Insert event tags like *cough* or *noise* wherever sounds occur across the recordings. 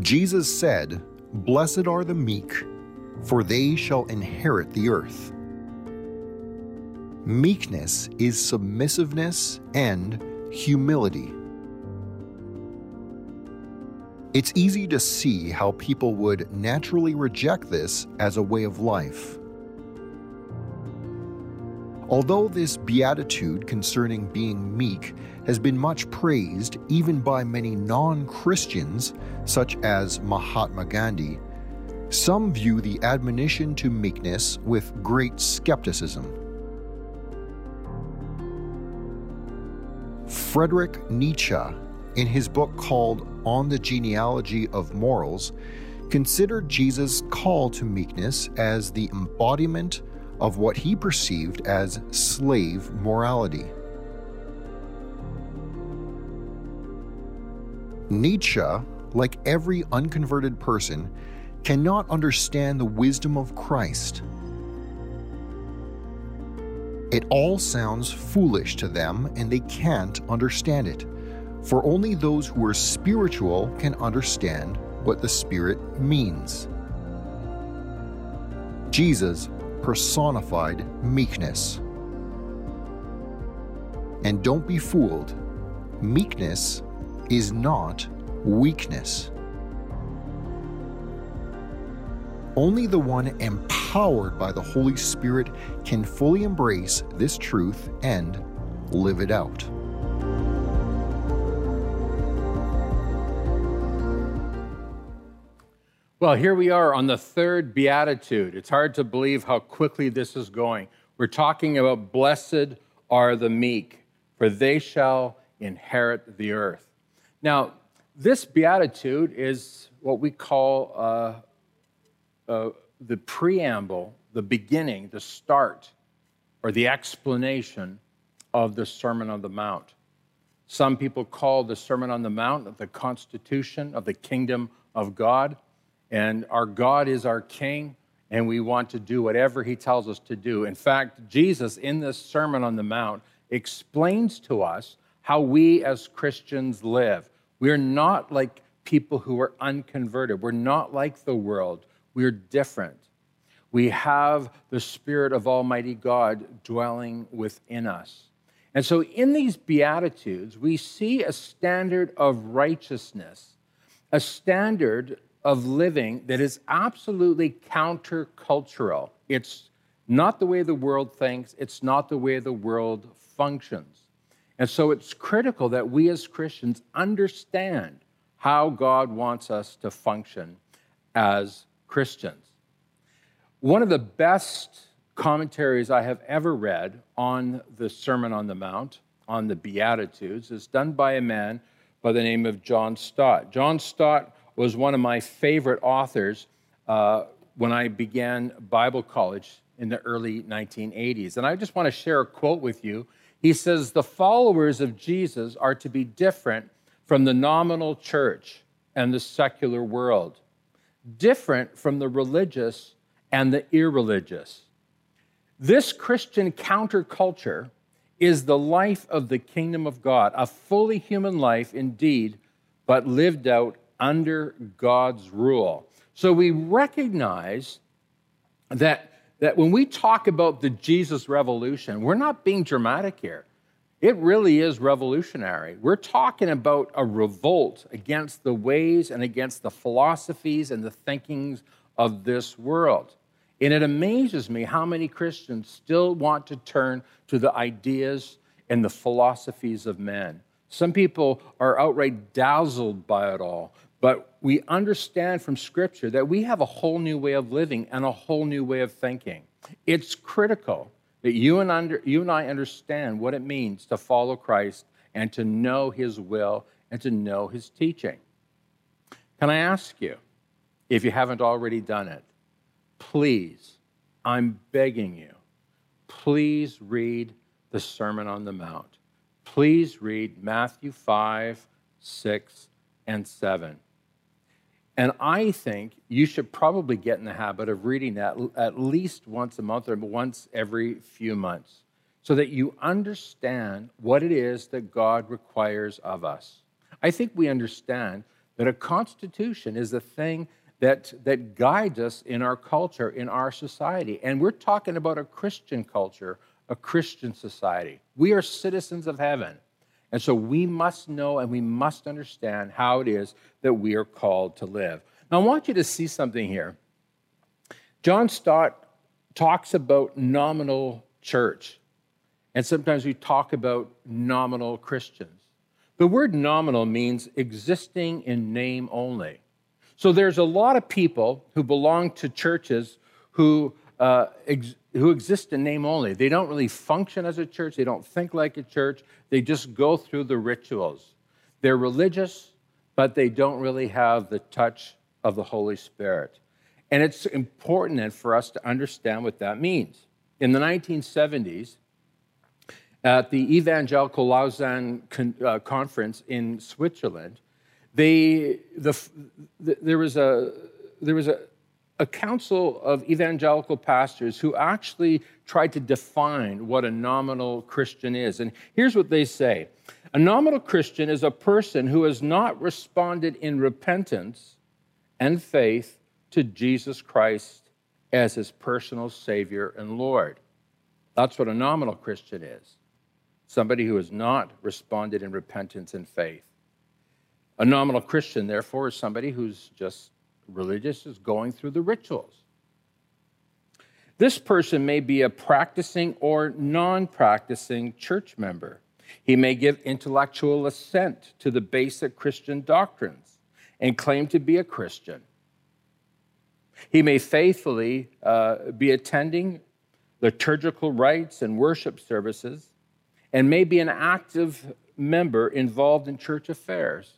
Jesus said, Blessed are the meek, for they shall inherit the earth. Meekness is submissiveness and humility. It's easy to see how people would naturally reject this as a way of life. Although this beatitude concerning being meek has been much praised even by many non Christians, such as Mahatma Gandhi, some view the admonition to meekness with great skepticism. Friedrich Nietzsche, in his book called On the Genealogy of Morals, considered Jesus' call to meekness as the embodiment of what he perceived as slave morality. Nietzsche, like every unconverted person, cannot understand the wisdom of Christ. It all sounds foolish to them and they can't understand it, for only those who are spiritual can understand what the Spirit means. Jesus personified meekness. And don't be fooled, meekness is not weakness. Only the one empowered by the Holy Spirit can fully embrace this truth and live it out. Well, here we are on the third beatitude. It's hard to believe how quickly this is going. We're talking about blessed are the meek, for they shall inherit the earth. Now, this beatitude is what we call uh, uh, the preamble, the beginning, the start, or the explanation of the Sermon on the Mount. Some people call the Sermon on the Mount the constitution of the kingdom of God. And our God is our King, and we want to do whatever He tells us to do. In fact, Jesus, in this Sermon on the Mount, explains to us how we as Christians live. We're not like people who are unconverted, we're not like the world, we're different. We have the Spirit of Almighty God dwelling within us. And so, in these Beatitudes, we see a standard of righteousness, a standard of living that is absolutely countercultural. It's not the way the world thinks, it's not the way the world functions. And so it's critical that we as Christians understand how God wants us to function as Christians. One of the best commentaries I have ever read on the Sermon on the Mount, on the Beatitudes, is done by a man by the name of John Stott. John Stott was one of my favorite authors uh, when I began Bible college in the early 1980s. And I just want to share a quote with you. He says, The followers of Jesus are to be different from the nominal church and the secular world, different from the religious and the irreligious. This Christian counterculture is the life of the kingdom of God, a fully human life indeed, but lived out under God's rule. So we recognize that, that when we talk about the Jesus revolution, we're not being dramatic here. It really is revolutionary. We're talking about a revolt against the ways and against the philosophies and the thinkings of this world. And it amazes me how many Christians still want to turn to the ideas and the philosophies of men. Some people are outright dazzled by it all. But we understand from Scripture that we have a whole new way of living and a whole new way of thinking. It's critical that you and, under, you and I understand what it means to follow Christ and to know His will and to know His teaching. Can I ask you, if you haven't already done it, please, I'm begging you, please read the Sermon on the Mount. Please read Matthew 5, 6, and 7. And I think you should probably get in the habit of reading that at least once a month or once every few months so that you understand what it is that God requires of us. I think we understand that a constitution is the thing that, that guides us in our culture, in our society. And we're talking about a Christian culture, a Christian society. We are citizens of heaven. And so we must know and we must understand how it is that we are called to live. Now, I want you to see something here. John Stott talks about nominal church, and sometimes we talk about nominal Christians. The word nominal means existing in name only. So there's a lot of people who belong to churches who, uh, ex- who exist in name only. They don't really function as a church, they don't think like a church, they just go through the rituals. They're religious, but they don't really have the touch of the Holy Spirit. And it's important for us to understand what that means. In the 1970s, at the Evangelical Lausanne Con- uh, Conference in Switzerland, they, the, the, there was, a, there was a, a council of evangelical pastors who actually tried to define what a nominal Christian is. And here's what they say A nominal Christian is a person who has not responded in repentance and faith to Jesus Christ as his personal Savior and Lord. That's what a nominal Christian is somebody who has not responded in repentance and faith. A nominal Christian, therefore, is somebody who's just religious, is going through the rituals. This person may be a practicing or non practicing church member. He may give intellectual assent to the basic Christian doctrines and claim to be a Christian. He may faithfully uh, be attending liturgical rites and worship services and may be an active member involved in church affairs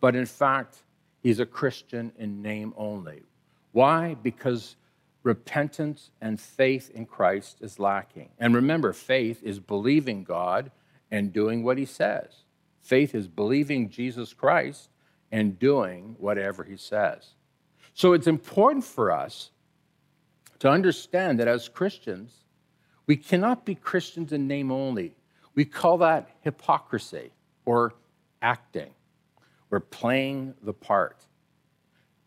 but in fact, he's a Christian in name only. Why? Because repentance and faith in Christ is lacking. And remember, faith is believing God and doing what he says. Faith is believing Jesus Christ and doing whatever he says. So it's important for us to understand that as Christians, we cannot be Christians in name only. We call that hypocrisy or acting. We're playing the part.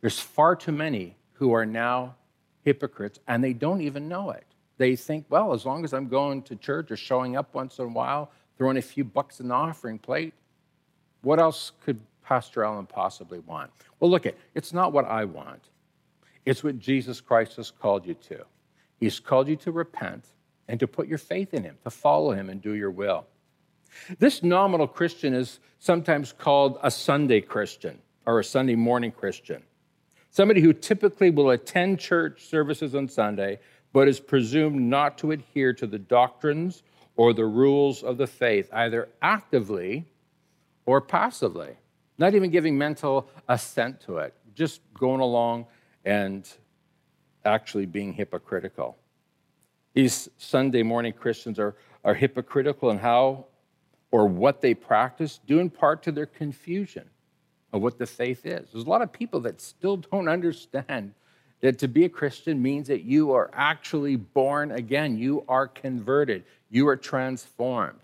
There's far too many who are now hypocrites and they don't even know it. They think, well, as long as I'm going to church or showing up once in a while, throwing a few bucks in the offering plate, what else could Pastor Allen possibly want? Well, look, it, it's not what I want. It's what Jesus Christ has called you to. He's called you to repent and to put your faith in him, to follow him and do your will. This nominal Christian is sometimes called a Sunday Christian or a Sunday morning Christian. Somebody who typically will attend church services on Sunday, but is presumed not to adhere to the doctrines or the rules of the faith, either actively or passively, not even giving mental assent to it, just going along and actually being hypocritical. These Sunday morning Christians are, are hypocritical in how or what they practice, due in part to their confusion of what the faith is. There's a lot of people that still don't understand that to be a Christian means that you are actually born again, you are converted, you are transformed.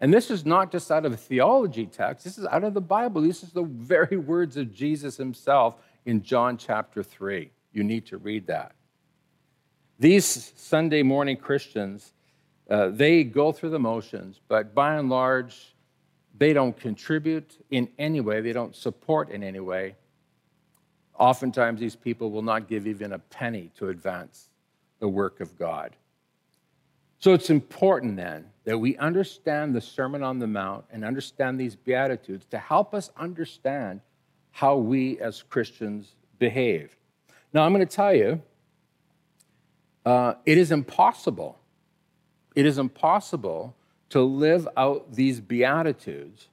And this is not just out of a theology text, this is out of the Bible. This is the very words of Jesus himself in John chapter 3. You need to read that. These Sunday morning Christians uh, they go through the motions, but by and large, they don't contribute in any way, they don't support in any way. Oftentimes, these people will not give even a penny to advance the work of God. So it's important then that we understand the Sermon on the Mount and understand these Beatitudes to help us understand how we as Christians behave. Now, I'm going to tell you, uh, it is impossible it is impossible to live out these Beatitudes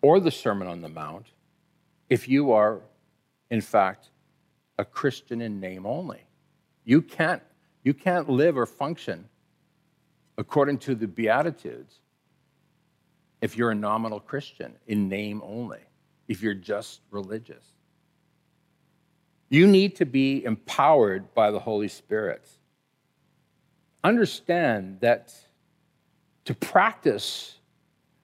or the Sermon on the Mount if you are, in fact, a Christian in name only. You can't, you can't live or function according to the Beatitudes if you're a nominal Christian in name only, if you're just religious. You need to be empowered by the Holy Spirit understand that to practice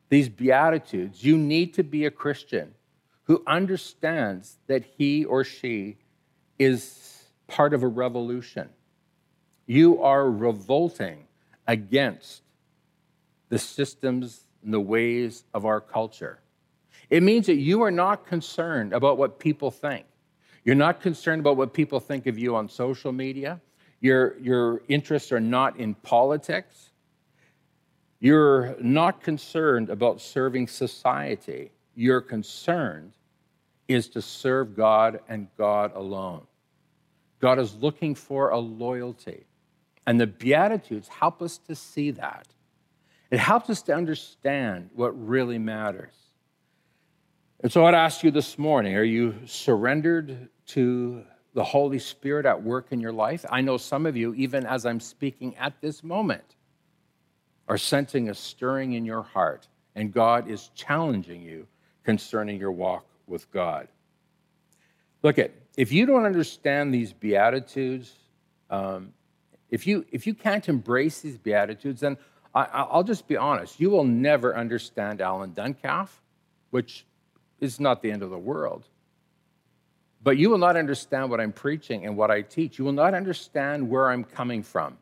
these Beatitudes, you need to be a Christian who understands that he or she is part of a revolution. You are revolting against the systems and the ways of our culture. It means that you are not concerned about what people think. You're not concerned about what people think of you on social media. Your, your interests are not in politics. You're not concerned about serving society. Your concern is to serve God and God alone. God is looking for a loyalty. And the Beatitudes help us to see that. It helps us to understand what really matters. And so I'd ask you this morning are you surrendered to the Holy Spirit at work in your life? I know some of you, even as I'm speaking at this moment, are sensing a stirring in your heart, and God is challenging you concerning your walk with God. Look at if you don't understand these beatitudes, um, if you if you can't embrace these beatitudes, then I, will just be honest. You will never understand Alan Duncalf, which is not the end of the world. But you will not understand what I'm preaching and what I teach. You will not understand where I'm coming from.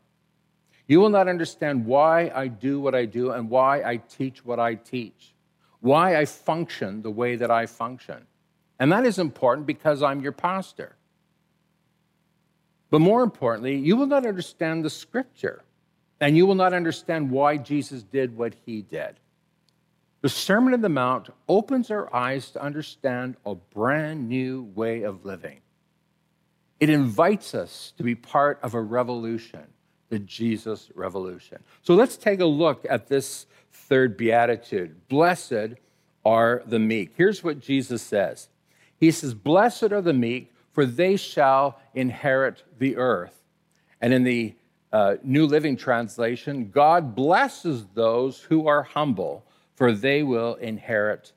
You will not understand why I do what I do and why I teach what I teach, why I function the way that I function. And that is important because I'm your pastor. But more importantly, you will not understand the scripture and you will not understand why Jesus did what he did. The Sermon on the Mount opens our eyes to understand a brand new way of living. It invites us to be part of a revolution, the Jesus revolution. So let's take a look at this third beatitude. Blessed are the meek. Here's what Jesus says He says, Blessed are the meek, for they shall inherit the earth. And in the uh, New Living Translation, God blesses those who are humble for they will inherit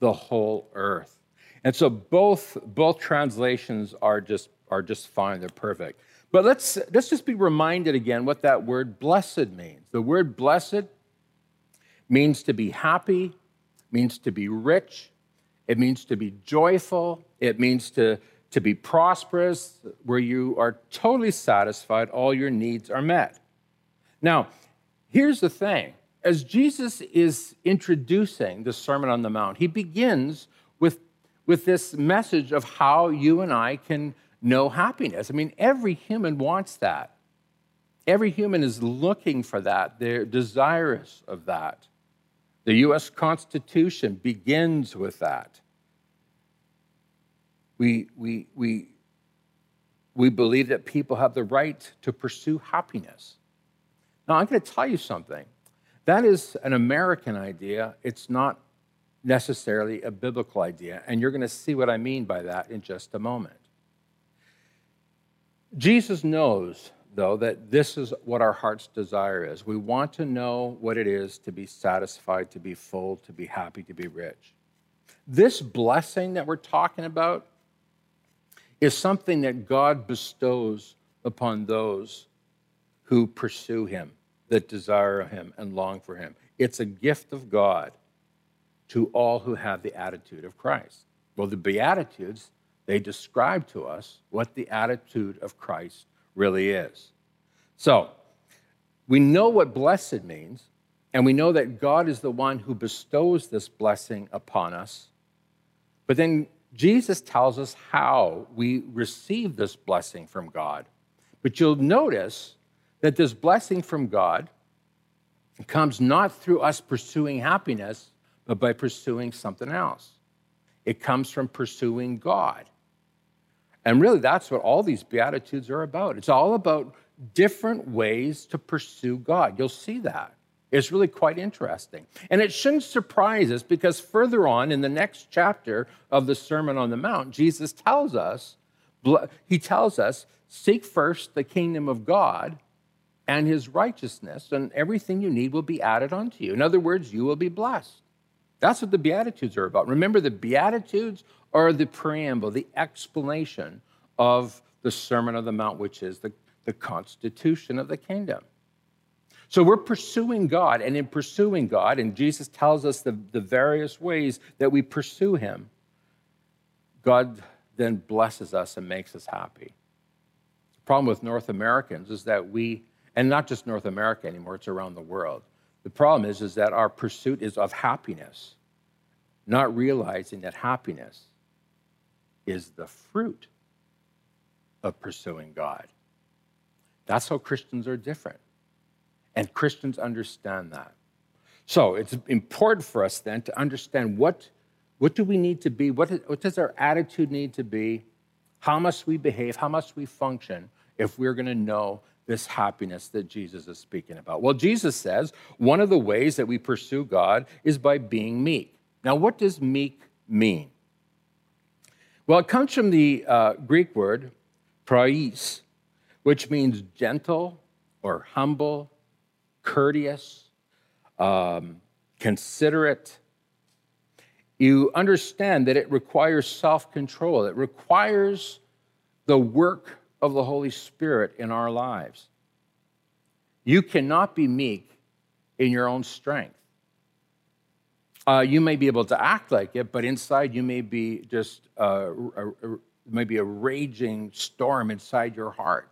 the whole earth. And so both, both translations are just, are just fine, they're perfect. But let's, let's just be reminded again what that word blessed means. The word blessed means to be happy, means to be rich, it means to be joyful, it means to, to be prosperous, where you are totally satisfied, all your needs are met. Now, here's the thing as Jesus is introducing the Sermon on the Mount, he begins with, with this message of how you and I can know happiness. I mean, every human wants that. Every human is looking for that, they're desirous of that. The US Constitution begins with that. We, we, we, we believe that people have the right to pursue happiness. Now, I'm going to tell you something. That is an American idea. It's not necessarily a biblical idea. And you're going to see what I mean by that in just a moment. Jesus knows, though, that this is what our heart's desire is. We want to know what it is to be satisfied, to be full, to be happy, to be rich. This blessing that we're talking about is something that God bestows upon those who pursue Him that desire him and long for him. It's a gift of God to all who have the attitude of Christ. Well, the Beatitudes, they describe to us what the attitude of Christ really is. So, we know what blessed means, and we know that God is the one who bestows this blessing upon us. But then Jesus tells us how we receive this blessing from God. But you'll notice that this blessing from God comes not through us pursuing happiness, but by pursuing something else. It comes from pursuing God. And really, that's what all these Beatitudes are about. It's all about different ways to pursue God. You'll see that. It's really quite interesting. And it shouldn't surprise us because further on in the next chapter of the Sermon on the Mount, Jesus tells us, he tells us, seek first the kingdom of God and his righteousness, and everything you need will be added unto you. In other words, you will be blessed. That's what the Beatitudes are about. Remember, the Beatitudes are the preamble, the explanation of the Sermon on the Mount, which is the, the constitution of the kingdom. So we're pursuing God, and in pursuing God, and Jesus tells us the, the various ways that we pursue Him, God then blesses us and makes us happy. The problem with North Americans is that we, and not just North America anymore, it's around the world. The problem is, is that our pursuit is of happiness, not realizing that happiness is the fruit of pursuing God. That's how Christians are different. And Christians understand that. So it's important for us then to understand what, what do we need to be? What, what does our attitude need to be? How must we behave? How must we function if we're going to know this happiness that Jesus is speaking about? Well, Jesus says one of the ways that we pursue God is by being meek. Now, what does meek mean? Well, it comes from the uh, Greek word praus, which means gentle or humble, courteous, um, considerate. You understand that it requires self control, it requires the work of the Holy Spirit in our lives. You cannot be meek in your own strength. Uh, you may be able to act like it, but inside you may be just uh, a, a, maybe a raging storm inside your heart.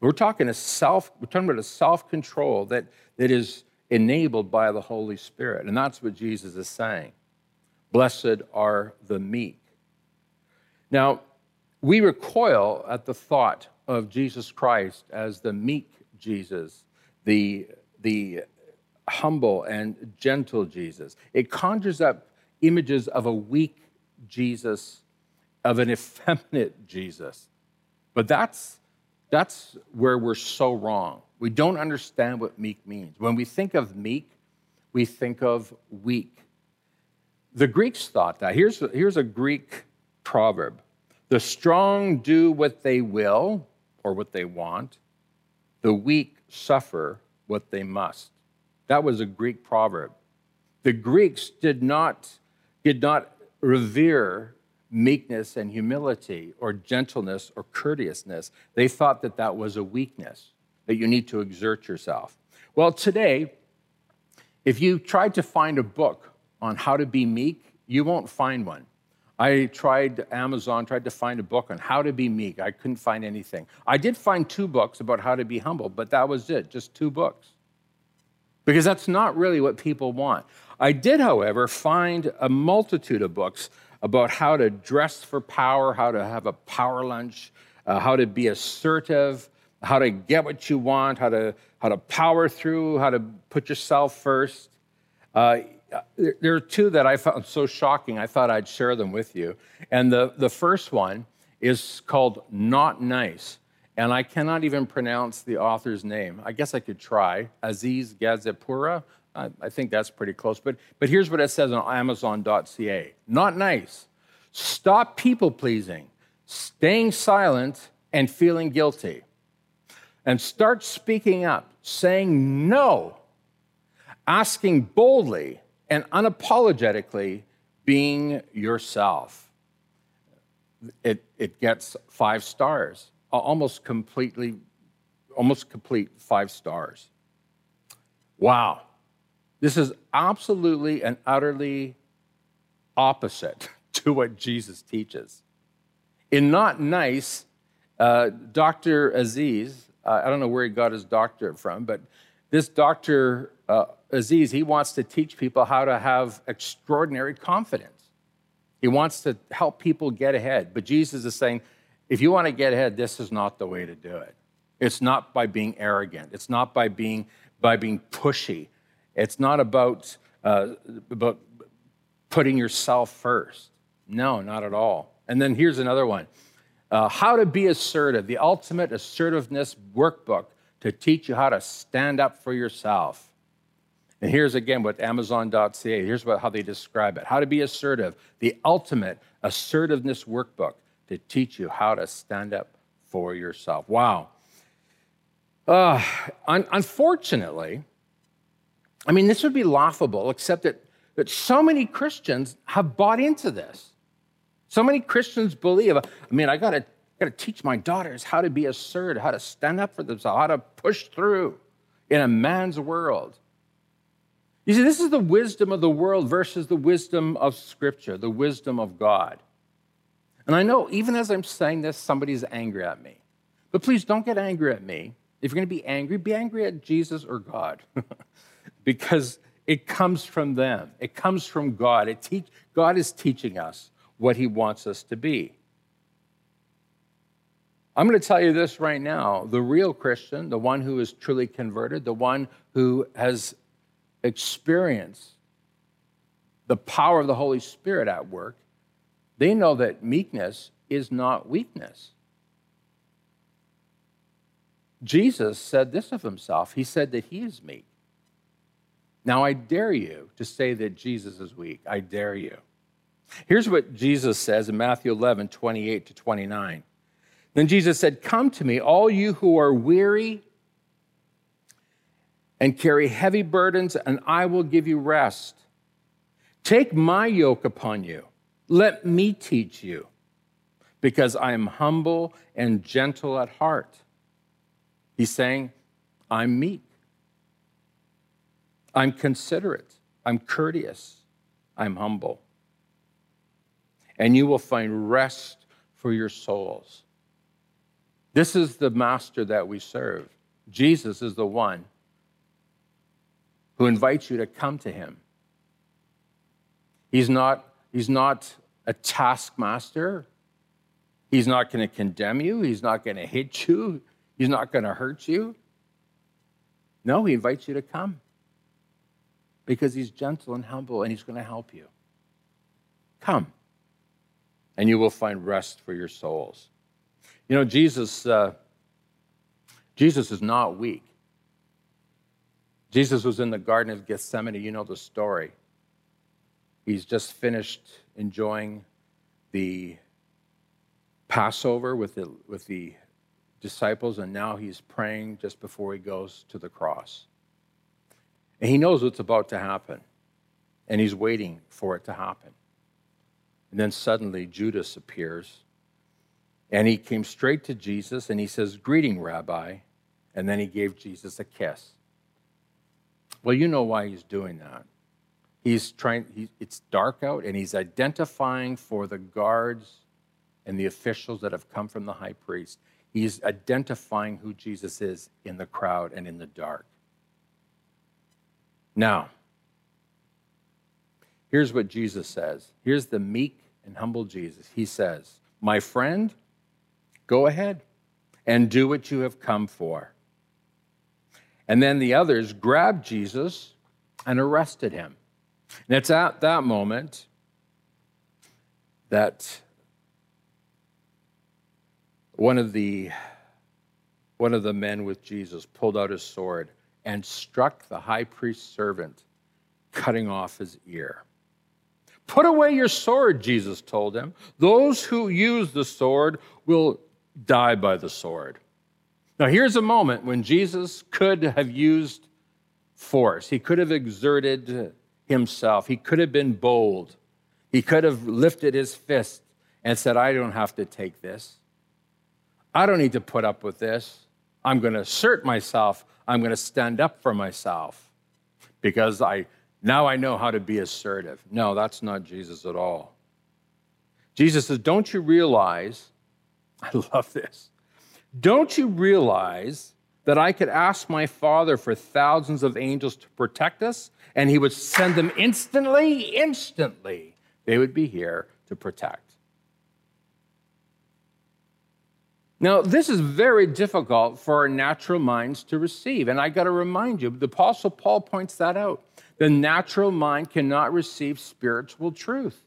We're talking a self, we're talking about a self-control that, that is enabled by the Holy Spirit. And that's what Jesus is saying. Blessed are the meek. Now, we recoil at the thought of Jesus Christ as the meek Jesus, the, the humble and gentle Jesus. It conjures up images of a weak Jesus, of an effeminate Jesus. But that's, that's where we're so wrong. We don't understand what meek means. When we think of meek, we think of weak. The Greeks thought that. Here's, here's a Greek proverb The strong do what they will or what they want, the weak suffer what they must. That was a Greek proverb. The Greeks did not, did not revere meekness and humility or gentleness or courteousness. They thought that that was a weakness that you need to exert yourself. Well, today, if you tried to find a book on how to be meek, you won't find one. I tried Amazon, tried to find a book on how to be meek. I couldn't find anything. I did find two books about how to be humble, but that was it, just two books. Because that's not really what people want. I did, however, find a multitude of books about how to dress for power, how to have a power lunch, uh, how to be assertive, how to get what you want, how to, how to power through, how to put yourself first. Uh, there are two that I found so shocking, I thought I'd share them with you. And the, the first one is called Not Nice. And I cannot even pronounce the author's name. I guess I could try. Aziz Gazipura. I, I think that's pretty close. But, but here's what it says on Amazon.ca Not nice. Stop people pleasing, staying silent, and feeling guilty and start speaking up, saying no, asking boldly and unapologetically, being yourself. It, it gets five stars, almost completely, almost complete five stars. Wow. This is absolutely and utterly opposite *laughs* to what Jesus teaches. In Not Nice, uh, Dr. Aziz uh, I don't know where he got his doctorate from, but this Dr. Uh, Aziz, he wants to teach people how to have extraordinary confidence. He wants to help people get ahead. But Jesus is saying, if you want to get ahead, this is not the way to do it. It's not by being arrogant. It's not by being by being pushy. It's not about uh, about putting yourself first. No, not at all. And then here's another one. Uh, how to be assertive, the ultimate assertiveness workbook to teach you how to stand up for yourself. And here's again what Amazon.ca, here's what, how they describe it How to be assertive, the ultimate assertiveness workbook to teach you how to stand up for yourself. Wow. Uh, un- unfortunately, I mean, this would be laughable, except that, that so many Christians have bought into this. So many Christians believe, I mean, I gotta, gotta teach my daughters how to be assertive, how to stand up for themselves, how to push through in a man's world. You see, this is the wisdom of the world versus the wisdom of Scripture, the wisdom of God. And I know even as I'm saying this, somebody's angry at me. But please don't get angry at me. If you're going to be angry, be angry at Jesus or God. *laughs* because it comes from them. It comes from God. Teach, God is teaching us what he wants us to be. I'm going to tell you this right now. The real Christian, the one who is truly converted, the one who has experienced the power of the Holy Spirit at work, they know that meekness is not weakness. Jesus said this of himself. He said that he is meek. Now, I dare you to say that Jesus is weak. I dare you. Here's what Jesus says in Matthew 11, 28 to 29. Then Jesus said, Come to me, all you who are weary and carry heavy burdens, and I will give you rest. Take my yoke upon you. Let me teach you, because I am humble and gentle at heart. He's saying, I'm meek. I'm considerate. I'm courteous. I'm humble. And you will find rest for your souls. This is the master that we serve. Jesus is the one who invites you to come to him. He's not, he's not a taskmaster. He's not going to condemn you. He's not going to hit you. He's not going to hurt you. No, he invites you to come because he's gentle and humble and he's going to help you. Come, and you will find rest for your souls. You know, Jesus, uh, Jesus is not weak. Jesus was in the Garden of Gethsemane. You know the story. He's just finished enjoying the Passover with the, with the disciples, and now he's praying just before he goes to the cross. And he knows what's about to happen, and he's waiting for it to happen. And then suddenly Judas appears, and he came straight to Jesus, and he says, Greeting, Rabbi. And then he gave Jesus a kiss. Well, you know why he's doing that. He's trying, he, it's dark out, and he's identifying for the guards and the officials that have come from the high priest. He's identifying who Jesus is in the crowd and in the dark. Now, here's what Jesus says. Here's the meek and humble Jesus. He says, My friend, go ahead and do what you have come for. And then the others grabbed Jesus and arrested him. And it's at that moment that one of the one of the men with Jesus pulled out his sword and struck the high priest's servant, cutting off his ear. Put away your sword, Jesus told him. Those who use the sword will die by the sword. Now, here's a moment when Jesus could have used force, he could have exerted himself, he could have been bold, he could have lifted his fist and said, I don't have to take this. I don't need to put up with this. I'm going to assert myself. I'm going to stand up for myself because I now I know how to be assertive. No, that's not Jesus at all. Jesus says, Don't you realize? I love this. Don't you realize that I could ask my Father for thousands of angels to protect us, and He would send them instantly, instantly. They would be here to protect. Now, this is very difficult for our natural minds to receive. And I got to remind you, the Apostle Paul points that out. The natural mind cannot receive spiritual truth.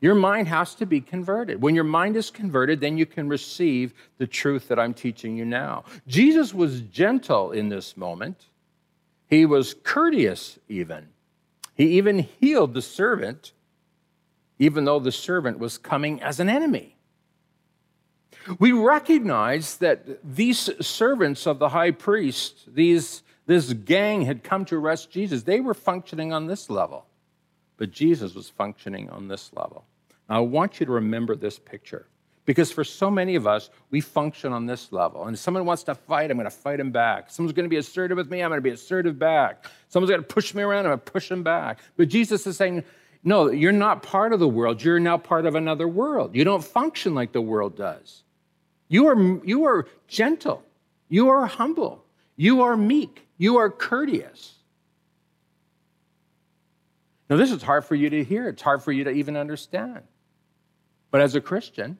Your mind has to be converted. When your mind is converted, then you can receive the truth that I'm teaching you now. Jesus was gentle in this moment, he was courteous, even. He even healed the servant, even though the servant was coming as an enemy. We recognize that these servants of the high priest, these, this gang had come to arrest Jesus. They were functioning on this level, but Jesus was functioning on this level. Now, I want you to remember this picture because for so many of us, we function on this level. And if someone wants to fight, I'm going to fight him back. Someone's going to be assertive with me, I'm going to be assertive back. Someone's going to push me around, I'm going to push him back. But Jesus is saying, No, you're not part of the world. You're now part of another world. You don't function like the world does. You are, you are gentle. You are humble. You are meek. You are courteous. Now, this is hard for you to hear. It's hard for you to even understand. But as a Christian,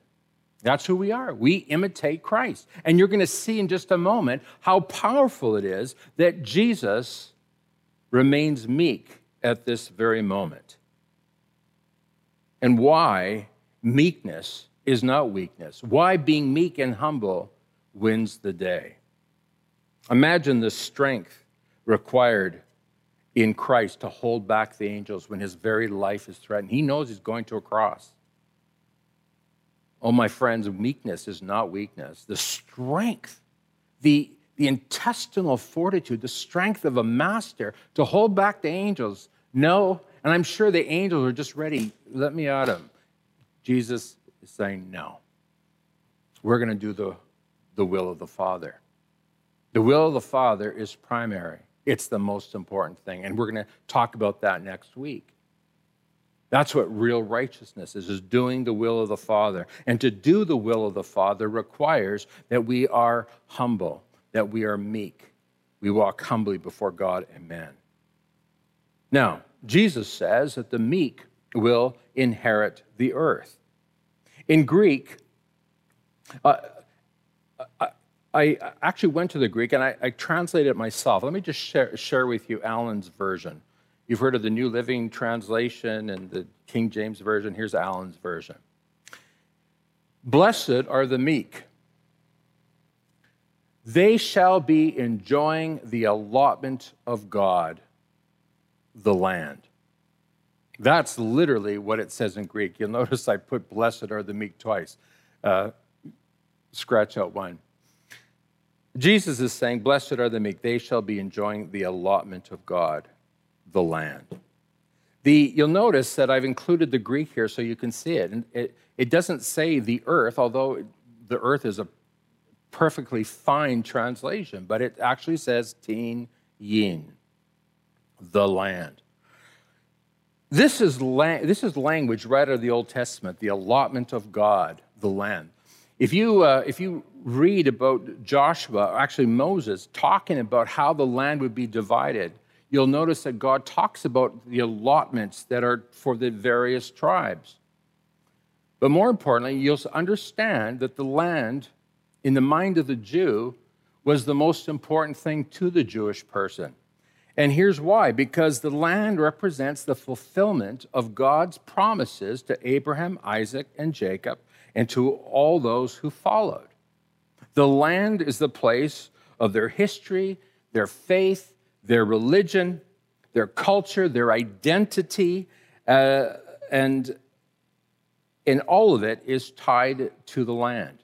that's who we are. We imitate Christ. And you're going to see in just a moment how powerful it is that Jesus remains meek at this very moment. And why meekness is not weakness. Why being meek and humble wins the day. Imagine the strength required in Christ to hold back the angels when his very life is threatened. He knows he's going to a cross. Oh, my friends, meekness is not weakness. The strength, the, the intestinal fortitude, the strength of a master to hold back the angels. No, and I'm sure the angels are just ready. Let me at him. Jesus is saying, no. We're going to do the, the will of the Father. The will of the Father is primary. It's the most important thing. And we're going to talk about that next week. That's what real righteousness is, is doing the will of the Father. And to do the will of the Father requires that we are humble, that we are meek. We walk humbly before God and man. Now, Jesus says that the meek will inherit the earth. In Greek, uh, I, actually went to the Greek and I, I, translated it myself. Let me just share, share with you Allen's version. You've heard of the New Living Translation and the King James Version. Here's Allen's version Blessed are the meek. They shall be enjoying the allotment of God, the land. That's literally what it says in Greek. You'll *laughs* notice I put blessed are the meek twice. Uh, scratch out one. Jesus is saying, Blessed are the meek, they shall be enjoying the allotment of God, the land. The, you'll notice that I've included the Greek here so you can see it. And it, it doesn't say the earth, although the earth is a perfectly fine translation, but it actually says tin yin, the land. This is, la- this is language right out of the Old Testament, the allotment of God, the land. If you, uh, if you read about Joshua, or actually Moses, talking about how the land would be divided, you'll notice that God talks about the allotments that are for the various tribes. But more importantly, you'll understand that the land, in the mind of the Jew, was the most important thing to the Jewish person. And here's why because the land represents the fulfillment of God's promises to Abraham, Isaac, and Jacob, and to all those who followed. The land is the place of their history, their faith, their religion, their culture, their identity, uh, and, and all of it is tied to the land.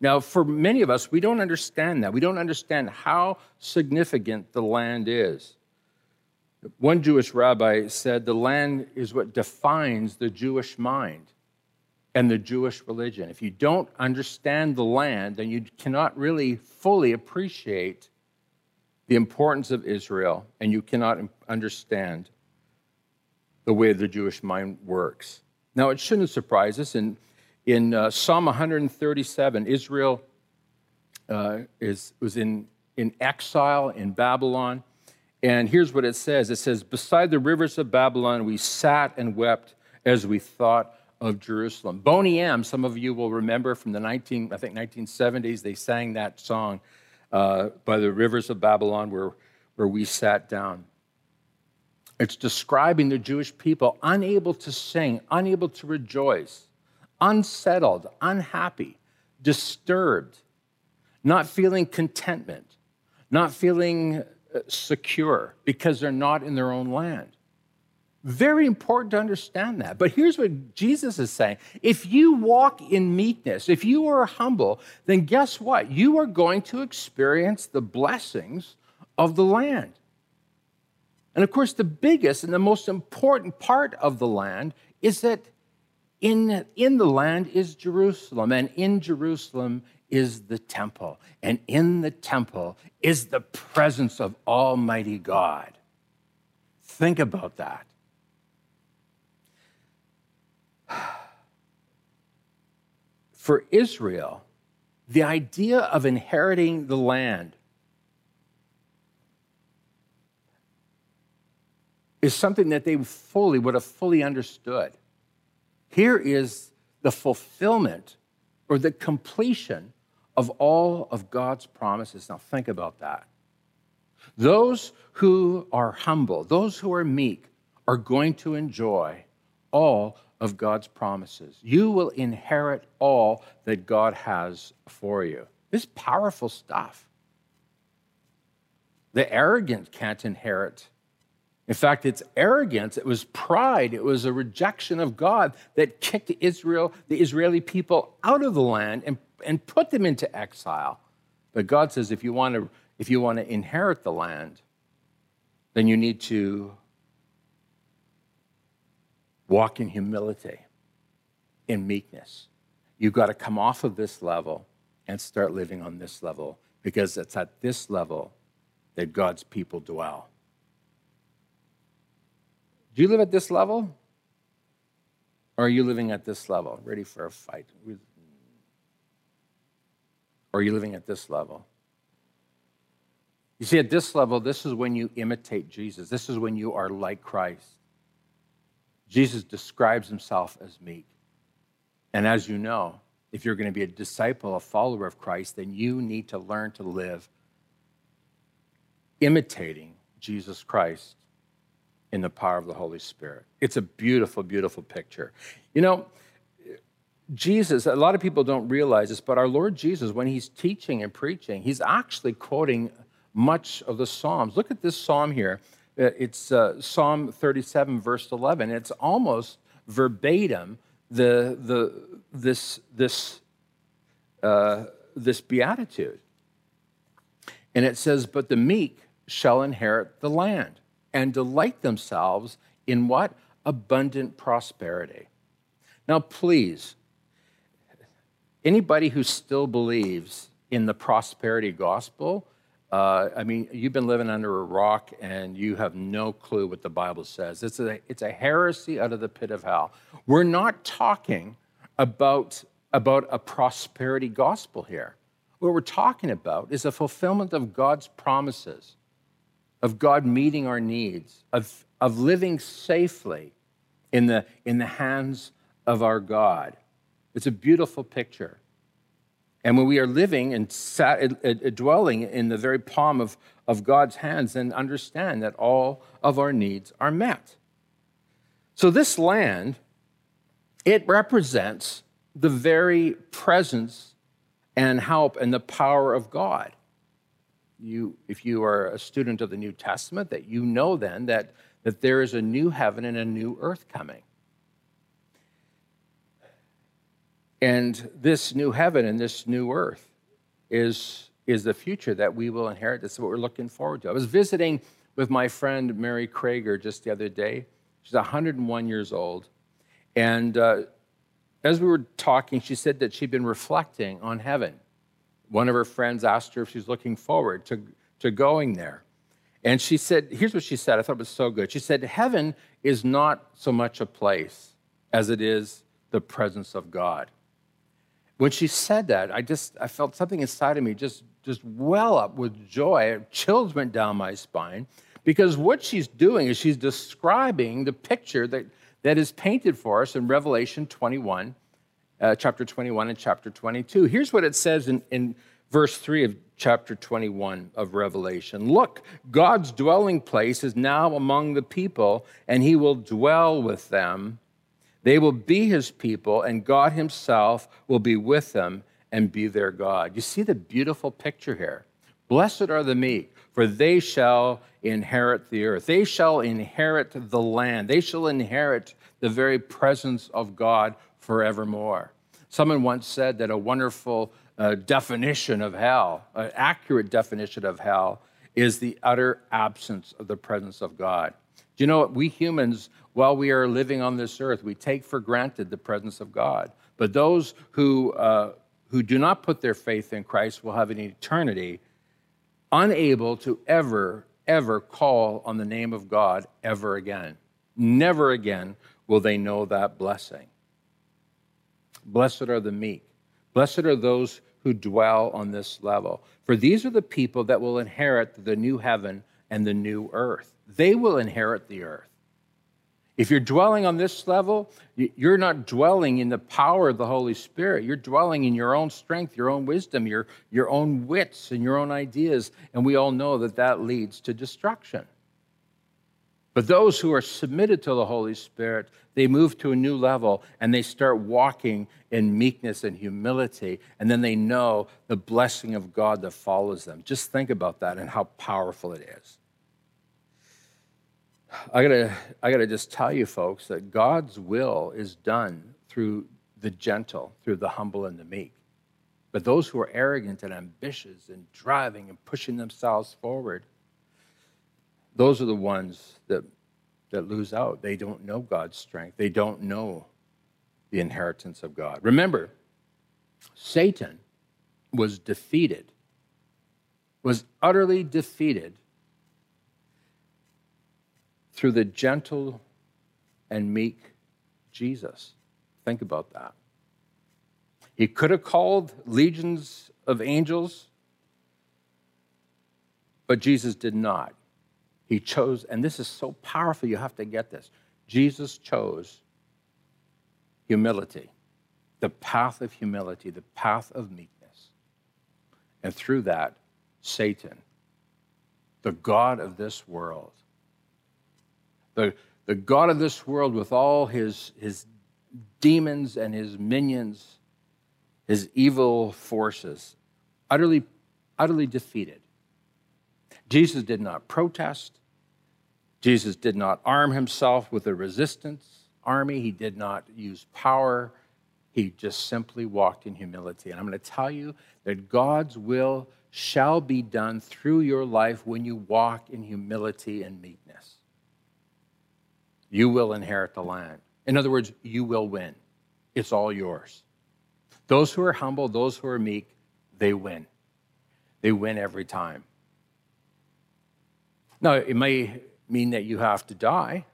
Now, for many of us, we don't understand that. We don't understand how significant the land is. One Jewish rabbi said the land is what defines the Jewish mind and the Jewish religion. If you don't understand the land, then you cannot really fully appreciate the importance of Israel, and you cannot understand the way the Jewish mind works. Now, it shouldn't surprise us. In, in uh, Psalm 137, Israel uh, is, was in, in exile in Babylon. And here's what it says it says, Beside the rivers of Babylon, we sat and wept as we thought of Jerusalem. Boney M, some of you will remember from the 19, I think 1970s, they sang that song uh, by the rivers of Babylon where, where we sat down. It's describing the Jewish people unable to sing, unable to rejoice, unsettled, unhappy, disturbed, not feeling contentment, not feeling uh, secure because they're not in their own land. Very important to understand that. But here's what Jesus is saying if you walk in meekness, if you are humble, then guess what? You are going to experience the blessings of the land. And of course, the biggest and the most important part of the land is that in, in the land is Jerusalem, and in Jerusalem is the temple, and in the temple is the presence of Almighty God. Think about that. *sighs* for Israel, the idea of inheriting the land is something that they fully would have fully understood. Here is the fulfillment or the completion of all of God's promises. Now, think about that. Those who are humble, those who are meek, are going to enjoy all of God's promises. You will inherit all that God has for you. This powerful stuff. The arrogant can't inherit in fact, it's arrogance, it was pride, it was a rejection of God that kicked Israel, the Israeli people, out of the land and, and put them into exile. But God says if you want to if you want to inherit the land, then you need to walk in humility, in meekness. You've got to come off of this level and start living on this level because it's at this level that God's people dwell. Do you live at this level? Or are you living at this level, ready for a fight? Or are you living at this level? You see, at this level, this is when you imitate Jesus. This is when you are like Christ. Jesus describes himself as meek. And as you know, if you're going to be a disciple, a follower of Christ, then you need to learn to live imitating Jesus Christ in the power of the Holy Spirit. It's a beautiful, beautiful picture. You know, Jesus, a lot of people don't realize this, but our Lord Jesus, when he's teaching and preaching, he's actually quoting much of the Psalms. Look at this psalm here. Uh, it's uh, Psalm 37, verse 11. It's almost verbatim the, the, this, this, uh, this beatitude. And it says, But the meek shall inherit the land and delight themselves in what? Abundant prosperity. Now, please, anybody who still believes in the prosperity gospel, uh, I mean, you've been living under a rock and you have no clue what the Bible says. It's a, it's a heresy out of the pit of hell. We're not talking about, about a prosperity gospel here. What we're talking about is a fulfillment of God's promises of God meeting our needs, of, of living safely in the, in the hands of our God. It's a beautiful picture. And when we are living and sat, uh, uh, dwelling in the very palm of, of God's hands, then understand that all of our needs are met. So, this land, it represents the very presence and help and the power of God you, if you are a student of the New Testament, that you know then that, that there is a new heaven and a new earth coming. And this new heaven and this new earth is, is the future that we will inherit. That's what we're looking forward to. I was visiting with my friend Mary Krager just the other day. She's 101 years old. And uh, as we were talking, she said that she'd been reflecting on heaven one of her friends asked her if she's looking forward to, to going there. And she said, here's what she said. I thought it was so good. She said, Heaven is not so much a place as it is the presence of God. When she said that, I just I felt something inside of me just, just well up with joy. Chills went down my spine because what she's doing is she's describing the picture that, that is painted for us in Revelation 21 uh, chapter 21 and chapter 22. Here's what it says in, in verse 3 of chapter 21 of Revelation Look, God's dwelling place is now among the people, and he will dwell with them. They will be his people, and God himself will be with them and be their God. You see the beautiful picture here. Blessed are the meek, for they shall inherit the earth. They shall inherit the land. They shall inherit the very presence of God forevermore. Someone once said that a wonderful uh, definition of hell, an accurate definition of hell, is the utter absence of the presence of God. You know what? We humans, while we are living on this earth, we take for granted the presence of God. But those who, uh, who do not put their faith in Christ will have an eternity unable to ever, ever call on the name of God ever again. Never again will they know that blessing. Blessed are the meek, Blessed are those who dwell on this level, for these are the people that will inherit the new heaven and the new earth. They will inherit the earth. If you're dwelling on this level, you're not dwelling in the power of the Holy Spirit. You're dwelling in your own strength, your own wisdom, your, your own wits, and your own ideas. And we all know that that leads to destruction. But those who are submitted to the Holy Spirit, they move to a new level and they start walking in meekness and humility. And then they know the blessing of God that follows them. Just think about that and how powerful it is. I gotta, I gotta just tell you, folks, that God's will is done through the gentle, through the humble and the meek. But those who are arrogant and ambitious and driving and pushing themselves forward, those are the ones that, that lose out. They don't know God's strength, they don't know the inheritance of God. Remember, Satan was defeated, was utterly defeated through the gentle and meek Jesus. Think about that. He could have called legions of angels, but Jesus did not. He chose, and this is so powerful, you have to get this. Jesus chose humility, the path of humility, the path of meekness. And through that, Satan, the God of this world, the, the God of this world with all his, his demons and his minions, his evil forces, utterly, utterly defeated. Jesus did not protest. Jesus did not arm himself with a resistance army, he did not use power. He just simply walked in humility. And I'm going to tell you that God's will shall be done through your life when you walk in humility and meekness. You will inherit the land. In other words, you will win. It's all yours. Those who are humble, those who are meek, they win. They win every time. Now, it may mean that you have to die.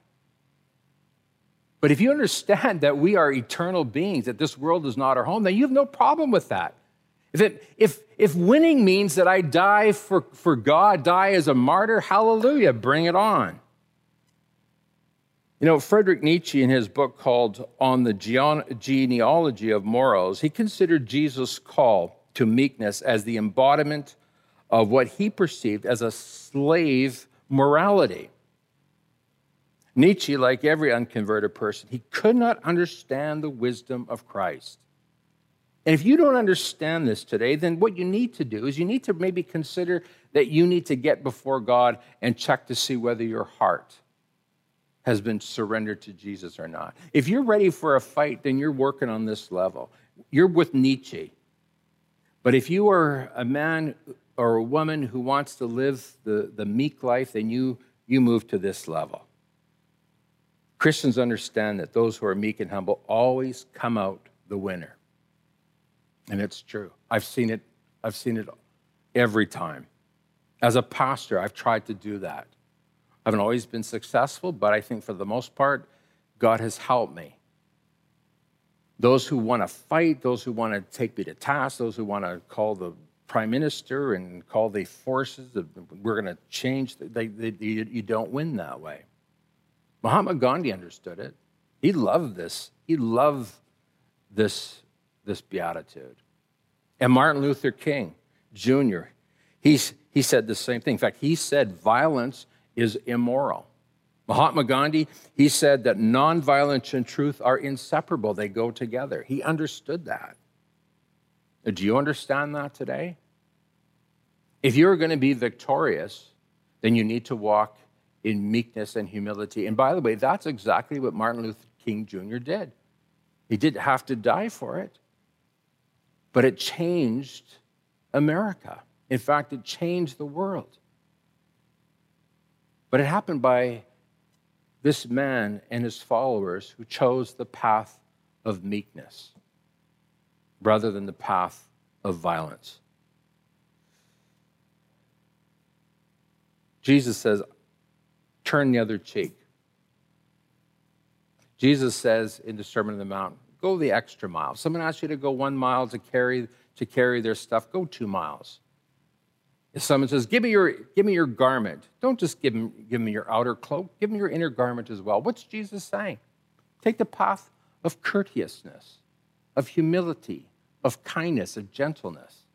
But if you understand that we are eternal beings, that this world is not our home, then you have no problem with that. If, it, if, if winning means that I die for, for God, die as a martyr, hallelujah, bring it on. You know, Friedrich Nietzsche, in his book called On the Genealogy of Morals, he considered Jesus' call to meekness as the embodiment of what he perceived as a slave morality. Nietzsche, like every unconverted person, he could not understand the wisdom of Christ. And if you don't understand this today, then what you need to do is you need to maybe consider that you need to get before God and check to see whether your heart has been surrendered to Jesus or not. If you're ready for a fight, then you're working on this level. You're with Nietzsche. But if you are a man or a woman who wants to live the, the meek life, then you, you move to this level. Christians understand that those who are meek and humble always come out the winner. And it's true. I've seen it, I've seen it every time. As a pastor, I've tried to do that. I haven't always been successful, but I think for the most part, God has helped me. Those who want to fight, those who want to take me to task, those who want to call the prime minister and call the forces, we're going to change, they, they, you don't win that way. Mahatma Gandhi understood it. He loved this. He loved this, this beatitude. And Martin Luther King Jr., he's, he said the same thing. In fact, he said violence is immoral. Mahatma Gandhi, he said that nonviolence and truth are inseparable, they go together. He understood that. Do you understand that today? If you're going to be victorious, then you need to walk in meekness and humility. And by the way, that's exactly what Martin Luther King Jr. did. He didn't have to die for it, but it changed America. In fact, it changed the world. But it happened by this man and his followers who chose the path of meekness rather than the path of violence. Jesus says, turn the other cheek. Jesus says in the Sermon on the Mount, go the extra mile. Someone asks you to go one mile to carry, to carry their stuff, go two miles. Someone says, give me your, give me your garment, don't just give them, give me your outer cloak, give me your inner garment as well. What's Jesus saying? Take the path of courteousness, of humility, of kindness, of gentleness,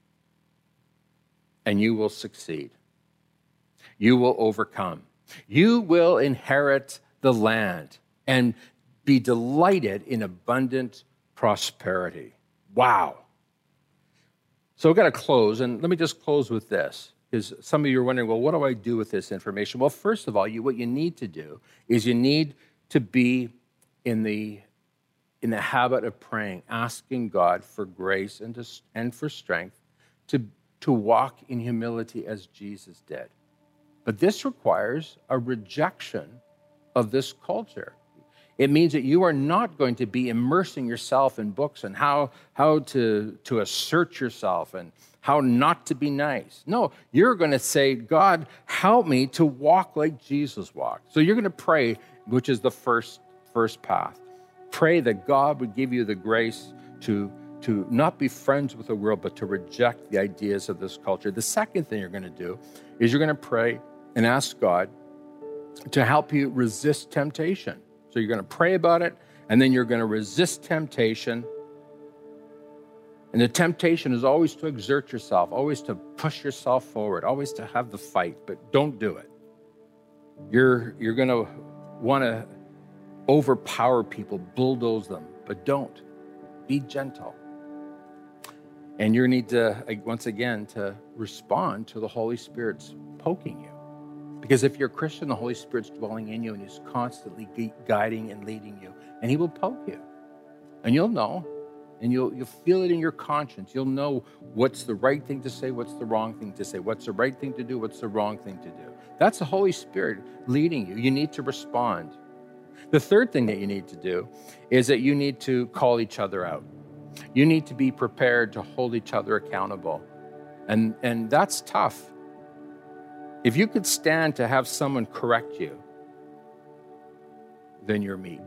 and you will succeed. You will overcome. You will inherit the land and be delighted in abundant prosperity. Wow. So we've got to close, and let me just close with this. Because some of you are wondering, well, what do I do with this information? Well, first of all, you, what you need to do is you need to be in the in the habit of praying, asking God for grace and, to, and for strength to, to walk in humility as Jesus did. But this requires a rejection of this culture. It means that you are not going to be immersing yourself in books and how, how to, to assert yourself and how not to be nice. No, you're going to say, God, help me to walk like Jesus walked. So you're going to pray, which is the first, first path pray that God would give you the grace to, to not be friends with the world, but to reject the ideas of this culture. The second thing you're going to do is you're going to pray and ask God to help you resist temptation. So you're going to pray about it, and then you're going to resist temptation. And the temptation is always to exert yourself, always to push yourself forward, always to have the fight, but don't do it. You're, you're going to want to overpower people, bulldoze them, but don't. Be gentle. And you need to, once again, to respond to the Holy Spirit's poking you. Because if you're a Christian, the Holy Spirit's dwelling in you and He's constantly guiding and leading you, and He will poke you. And you'll know, and you'll, you'll feel it in your conscience. You'll know what's the right thing to say, what's the wrong thing to say, what's the right thing to do, what's the wrong thing to do. That's the Holy Spirit leading you. You need to respond. The third thing that you need to do is that you need to call each other out. You need to be prepared to hold each other accountable. And, and that's tough. If you could stand to have someone correct you, then you're meek.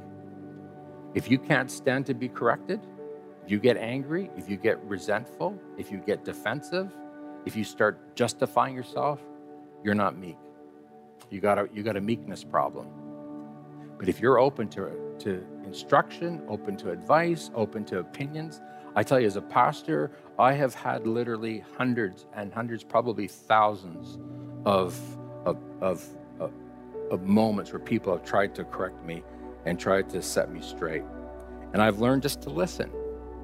If you can't stand to be corrected, if you get angry, if you get resentful, if you get defensive, if you start justifying yourself, you're not meek. You got a, you got a meekness problem. But if you're open to, to instruction, open to advice, open to opinions, I tell you, as a pastor, I have had literally hundreds and hundreds, probably thousands of, of, of, uh, of moments where people have tried to correct me and tried to set me straight. And I've learned just to listen.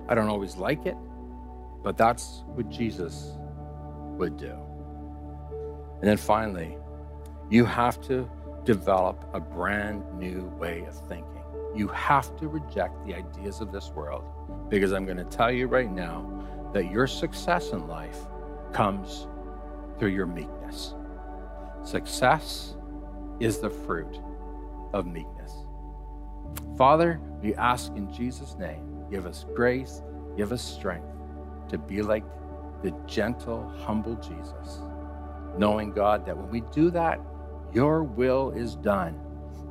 I don't always like it, but that's what Jesus would do. And then finally, you have to develop a brand new way of thinking. You have to reject the ideas of this world because I'm going to tell you right now that your success in life comes through your meekness. Success is the fruit of meekness. Father, we ask in Jesus' name, give us grace, give us strength to be like the gentle, humble Jesus, knowing, God, that when we do that, your will is done,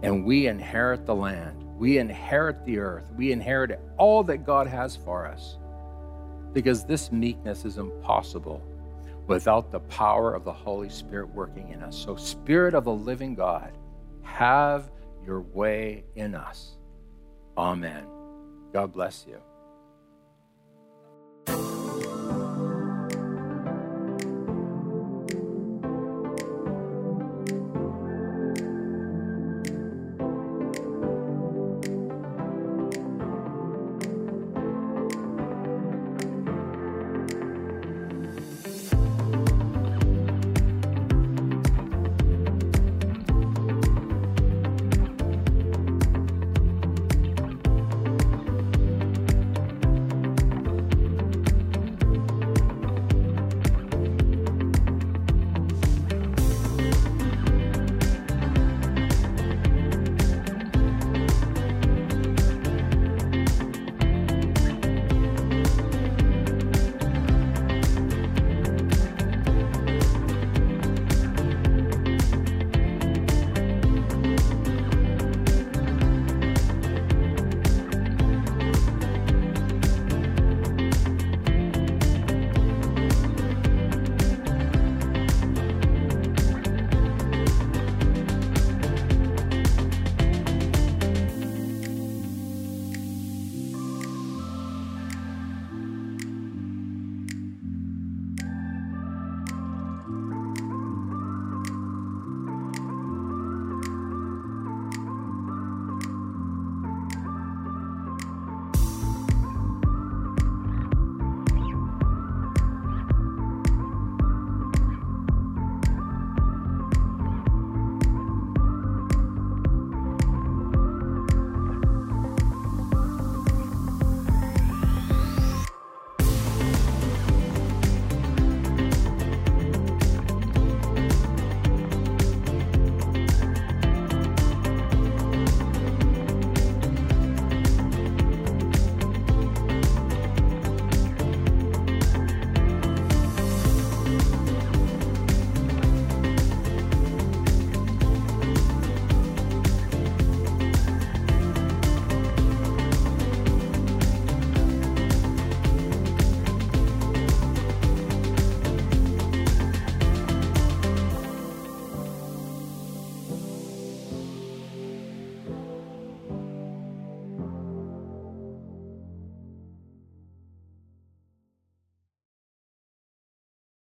and we inherit the land. We inherit the earth. We inherit all that God has for us. Because this meekness is impossible without the power of the Holy Spirit working in us. So, Spirit of the living God, have your way in us. Amen. God bless you.